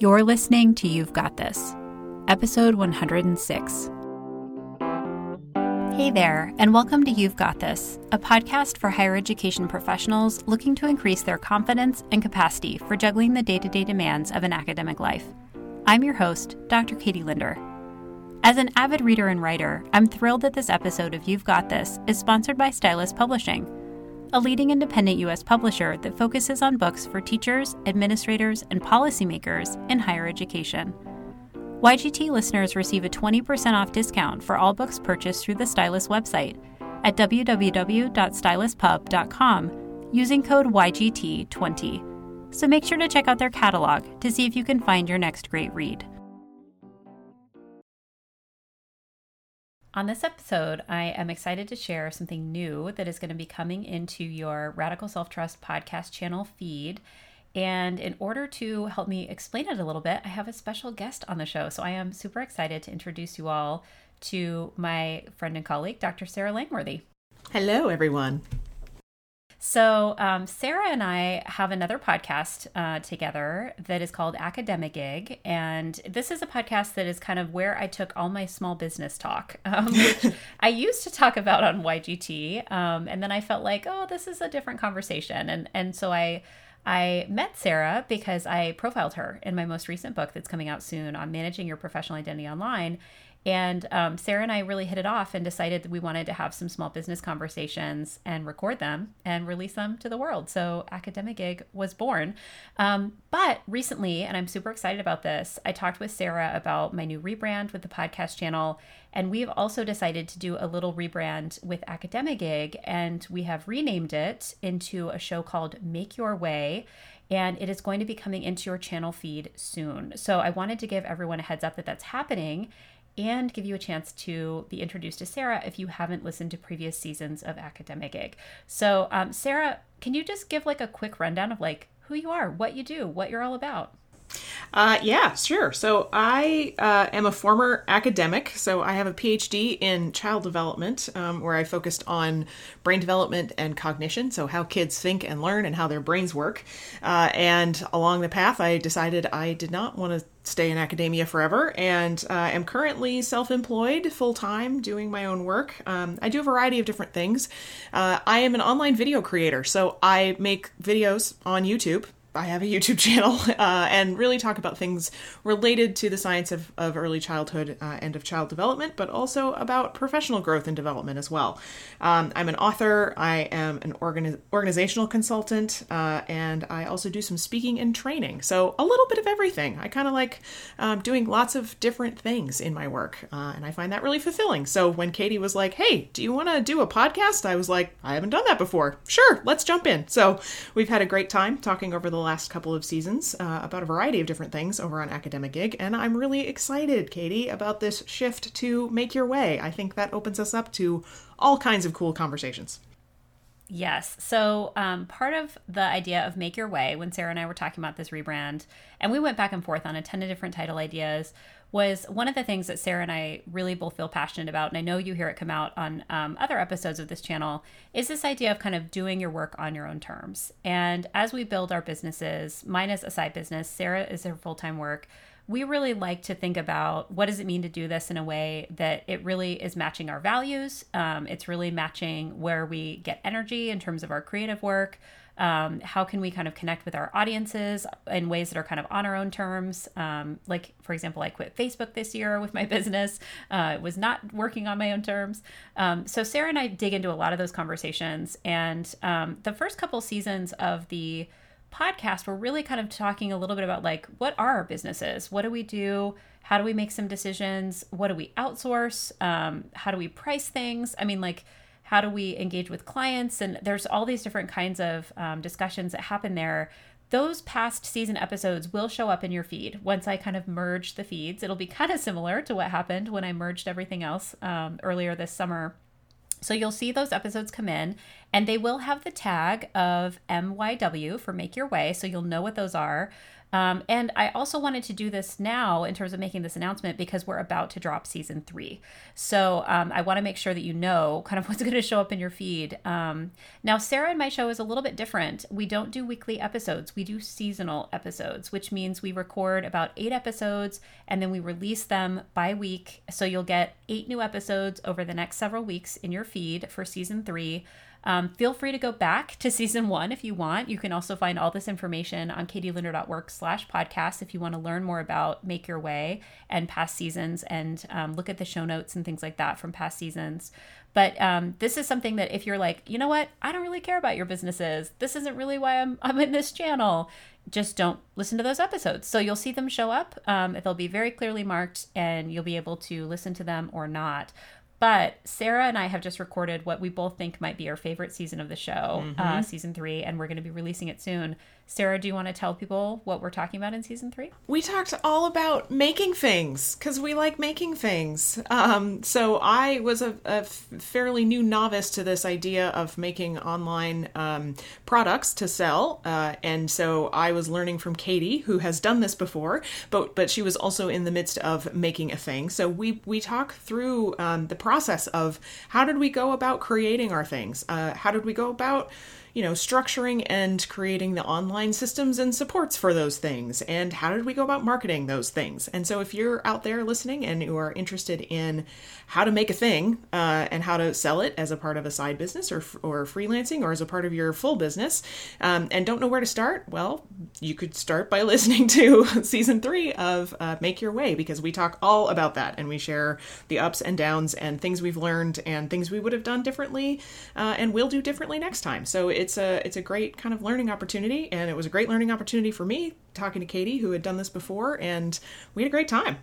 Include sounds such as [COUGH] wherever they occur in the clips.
You're listening to You've Got This, episode 106. Hey there, and welcome to You've Got This, a podcast for higher education professionals looking to increase their confidence and capacity for juggling the day to day demands of an academic life. I'm your host, Dr. Katie Linder. As an avid reader and writer, I'm thrilled that this episode of You've Got This is sponsored by Stylus Publishing a leading independent U.S. publisher that focuses on books for teachers, administrators, and policymakers in higher education. YGT listeners receive a 20% off discount for all books purchased through the Stylus website at www.styluspub.com using code YGT20. So make sure to check out their catalog to see if you can find your next great read. On this episode, I am excited to share something new that is going to be coming into your Radical Self Trust podcast channel feed. And in order to help me explain it a little bit, I have a special guest on the show. So I am super excited to introduce you all to my friend and colleague, Dr. Sarah Langworthy. Hello, everyone. So, um, Sarah and I have another podcast uh, together that is called Academigig. And this is a podcast that is kind of where I took all my small business talk, [LAUGHS] um, which I used to talk about on YGT. Um, and then I felt like, oh, this is a different conversation. And, and so I. I met Sarah because I profiled her in my most recent book that's coming out soon on managing your professional identity online. And um, Sarah and I really hit it off and decided that we wanted to have some small business conversations and record them and release them to the world. So Academigig was born. Um, but recently, and I'm super excited about this, I talked with Sarah about my new rebrand with the podcast channel. And we've also decided to do a little rebrand with Academigig. And we have renamed it into a show called Make Your Way and it is going to be coming into your channel feed soon. So I wanted to give everyone a heads up that that's happening and give you a chance to be introduced to Sarah if you haven't listened to previous seasons of Academigig. So, um, Sarah, can you just give like a quick rundown of like who you are, what you do, what you're all about? Uh, yeah, sure. So I uh, am a former academic. So I have a PhD in child development, um, where I focused on brain development and cognition. So how kids think and learn and how their brains work. Uh, and along the path, I decided I did not want to stay in academia forever and uh, am currently self-employed full-time doing my own work um, i do a variety of different things uh, i am an online video creator so i make videos on youtube I have a YouTube [LAUGHS] channel uh, and really talk about things related to the science of, of early childhood uh, and of child development, but also about professional growth and development as well. Um, I'm an author, I am an organi- organizational consultant, uh, and I also do some speaking and training. So, a little bit of everything. I kind of like um, doing lots of different things in my work, uh, and I find that really fulfilling. So, when Katie was like, hey, do you want to do a podcast? I was like, I haven't done that before. Sure, let's jump in. So, we've had a great time talking over the last couple of seasons uh, about a variety of different things over on Academigig, and I'm really excited, Katie, about this shift to Make Your Way. I think that opens us up to all kinds of cool conversations. Yes. So, um, part of the idea of Make Your Way, when Sarah and I were talking about this rebrand, and we went back and forth on a ton of different title ideas, was one of the things that Sarah and I really both feel passionate about, and I know you hear it come out on um, other episodes of this channel, is this idea of kind of doing your work on your own terms. And as we build our businesses, mine is a side business, Sarah is her full time work. We really like to think about what does it mean to do this in a way that it really is matching our values. Um, it's really matching where we get energy in terms of our creative work, um, how can we kind of connect with our audiences in ways that are kind of on our own terms? Um, like, for example, I quit Facebook this year with my [LAUGHS] business, uh, it was not working on my own terms. Um, so, Sarah and I dig into a lot of those conversations. And um, the first couple seasons of the podcast, we're really kind of talking a little bit about like, what are our businesses? What do we do? How do we make some decisions? What do we outsource? Um, how do we price things? I mean, like, how do we engage with clients and there's all these different kinds of um, discussions that happen there those past season episodes will show up in your feed once I kind of merge the feeds. It'll be [LAUGHS] kind of similar to what happened when I merged everything else um, earlier this summer. So you'll see those episodes come in, and they will have the tag of MYW for Make Your Way, so you'll know what those are. Um, and I also wanted to do this now in terms of making this announcement because we're about to drop season three. So um, I want to make sure that you know kind of [LAUGHS] what's going to show up in your feed. Um, now, Sarah and my show is a little bit different. We don't do weekly episodes, we do seasonal episodes, which means we record about eight episodes and then we release them by week. So you'll get eight new episodes over the next several weeks in your feed for season three. Um, feel free to go back to season one if you want. You can also find all this information on katielinder.work slash podcast if you want to learn more about Make Your Way and past seasons and um, look at the show notes and things like that from past seasons. But um, this is something that if you're like, you know what, I don't really care about your businesses. This isn't really why I'm, I'm in this channel. Just don't listen to those episodes. So you'll see them show up. Um, they'll be very clearly marked and you'll be able to listen to them or not. But Sarah and I have just recorded what we both think might be our favorite season of the show, mm-hmm. uh, season three, and we're going to be releasing it soon. Sarah, do you want to tell people what we're talking about in season three? We talked all about making things because we like making things. Um, so I was a, a, fairly new novice to this idea of making online um, products to sell, uh, and so I was learning from Katie, who has done this before, but but she was also in the midst of making a thing. So we we talk through um, the process of how did we go about creating our things, uh, how did we go about you know, structuring and creating the online systems and supports for those things, and how did we go about marketing those things. And so, if you're out there listening and you are interested in how to make a thing uh, and how to sell it as a part of a side business or, or freelancing or as a part of your full business, um, and don't know where to start, well, you could start by [LAUGHS] listening to season three of uh, Make Your Way because we talk all about that and we share the ups and downs and things we've learned and things we would have done differently uh, and will do differently next time. So it's a it's a great kind of learning opportunity, and it was a great learning opportunity for me talking to Katie, who had done this before, and we had a great time.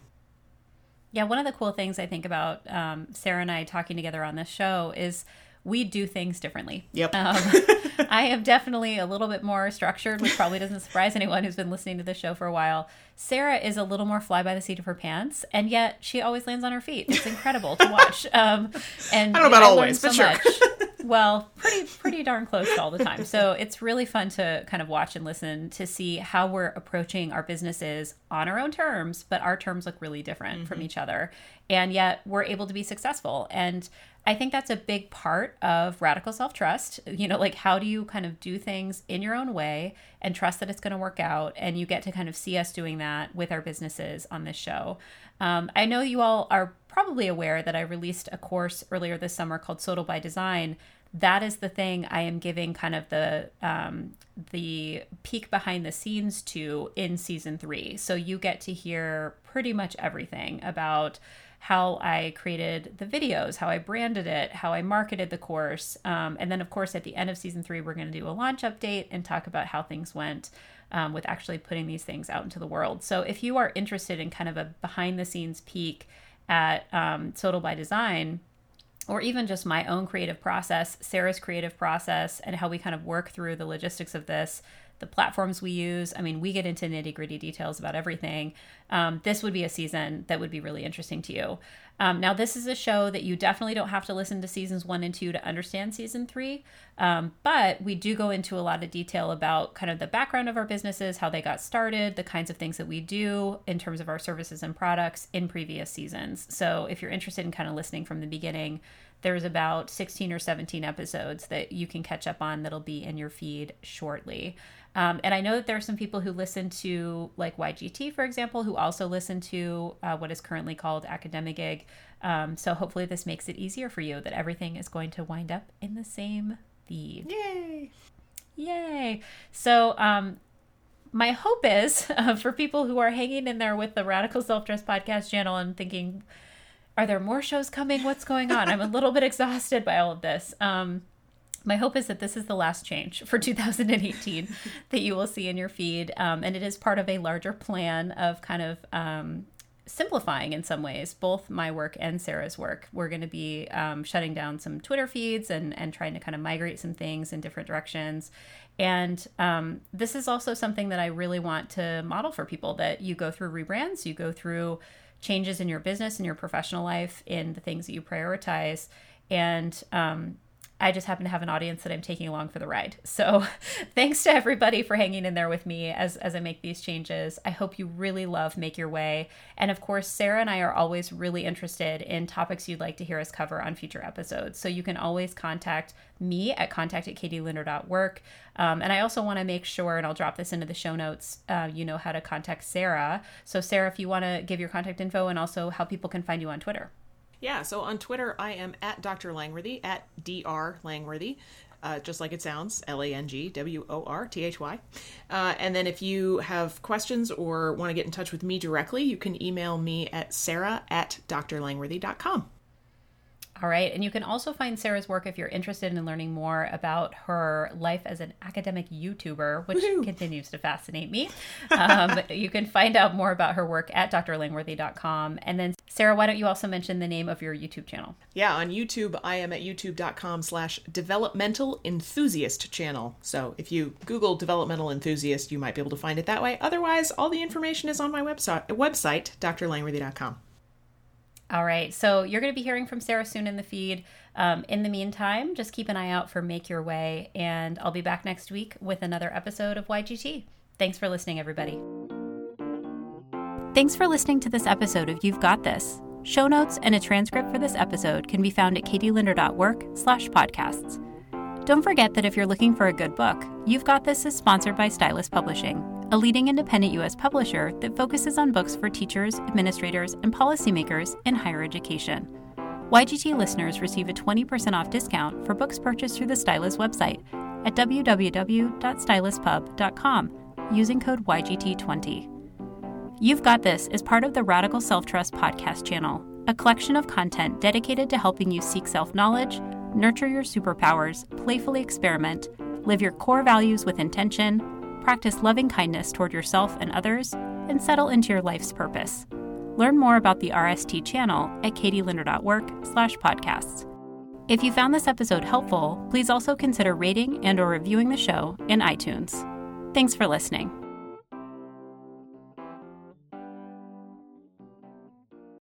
Yeah, one of the cool things I think about um, Sarah and I talking together on this show is we do things differently. Yep. Um, [LAUGHS] I am definitely a little bit more structured, which probably doesn't surprise anyone who's been listening to the show for a while. Sarah is a little more fly by the seat of her pants, and yet she always lands on her feet. It's incredible to watch. [LAUGHS] Um, and I don't know about always, so but sure. Much. [LAUGHS] well, pretty pretty darn close all the time. So it's really fun to kind of watch and listen to see how we're approaching our businesses on our own terms, but our terms look really different mm-hmm. from each other, and yet we're able to be successful. And I think that's a big part of radical self trust. You know, like how do you kind of do things in your own way and trust that it's going to work out? And you get to kind of see us doing that with our businesses on this show. Um, I know you all are probably aware that I released a course earlier this summer called Sodal by Design. That is the thing I am giving kind of the um, the peek behind the scenes to in season three. So you get to hear pretty much everything about how I created the videos, how I branded it, how I marketed the course. Um, and then, of course, at the end of season three, we're going to do a launch update and talk about how things went um, with actually putting these things out into the world. So, if you are interested in kind of a behind the scenes peek at um, Sodal by Design, or even just my own creative process, Sarah's creative process, and how we kind of work through the logistics of this, the platforms we use. I mean, we get into nitty gritty details about everything. Um, this would be a season that would be really interesting to you. Um, now, this is a show that you definitely don't have to listen to seasons one and two to understand season three, um, but we do go into a lot of detail about kind of the background of our businesses, how they got started, the kinds of things that we do in terms of our services and products in previous seasons. So, if you're interested in kind of listening from the beginning, there's about 16 or 17 episodes that you can catch up on that'll be in your feed shortly. Um, and I know that there are some people who listen to, like YGT, for example, who also listen to uh, what is currently called Academigig. Um, so hopefully this makes it easier for you that everything is going to wind up in the same feed. Yay! Yay! So um, my hope is [LAUGHS] uh, for people who are hanging in there with the Radical Self Trust podcast channel and thinking, are there more shows coming? What's going on? I'm a little bit exhausted by all of this. Um, my hope is that this is the last change for [LAUGHS] 2018 that you will see in your feed. Um, and it is part of a larger plan of kind of um, simplifying in some ways both my work and Sarah's work. We're going to be um, shutting down some Twitter feeds and, and trying to kind of migrate some things in different directions. And um, this is also something that I really want to model for people that you go through rebrands, you go through changes in your business and your professional life in the things that you prioritize. And um, I just happen to have an audience that I'm taking along for the ride. So [LAUGHS] thanks to everybody for hanging in there with me as, as I make these changes. I hope you really love Make Your Way. And of course, Sarah and I are always really interested in topics you'd like to hear us cover on future episodes. So you can always contact me at contact at katielinder.work. Um, and I also want to make sure, and I'll drop this into the show notes, uh, you know how to contact Sarah. So, Sarah, if you want to give your contact info and also how people can find you on Twitter. Yeah, so on Twitter, I am at Dr. Langworthy, at Dr. Langworthy. Uh, just like it sounds, L A N G W O R T H Y. Uh, and then if you have questions or want to get in touch with me directly, you can email me at sarah at drlangworthy.com. All right. And you can also find Sarah's work if you're interested in learning more about her life as an academic YouTuber, which Woo-hoo. continues to fascinate me. Um, [LAUGHS] you can find out more about her work at drlangworthy.com. And then, Sarah, why don't you also mention the name of your YouTube channel? Yeah, on YouTube, I am at youtube.com slash developmental enthusiast channel. So if you Google developmental enthusiast, you might be able to find it that way. Otherwise, all the information is on my website, website drlangworthy.com. All right. So you're going to be hearing from Sarah soon in the feed. Um, in the meantime, just keep an eye out for Make Your Way, and I'll be back next week with another episode of YGT. Thanks for listening, everybody. Thanks for listening to this episode of You've Got This. Show notes and a transcript for this episode can be found at katielinder.work slash podcasts. Don't forget that if you're looking for a good book, You've Got This is sponsored by Stylus Publishing a leading independent U.S. publisher that focuses on books for teachers, administrators, and policymakers in higher education. YGT listeners receive a 20% off discount for books purchased through the Stylus website at www.styluspub.com using code YGT20. You've Got This is part of the Radical Self Trust podcast channel, a collection of content dedicated to helping you seek self knowledge, nurture your superpowers, playfully experiment, live your core values with intention, practice loving kindness toward yourself and others, and settle into your life's purpose. Learn more about the RST channel at katielinder.work slash podcasts. If you found this episode helpful, please also consider rating and or reviewing the show in iTunes. Thanks for listening.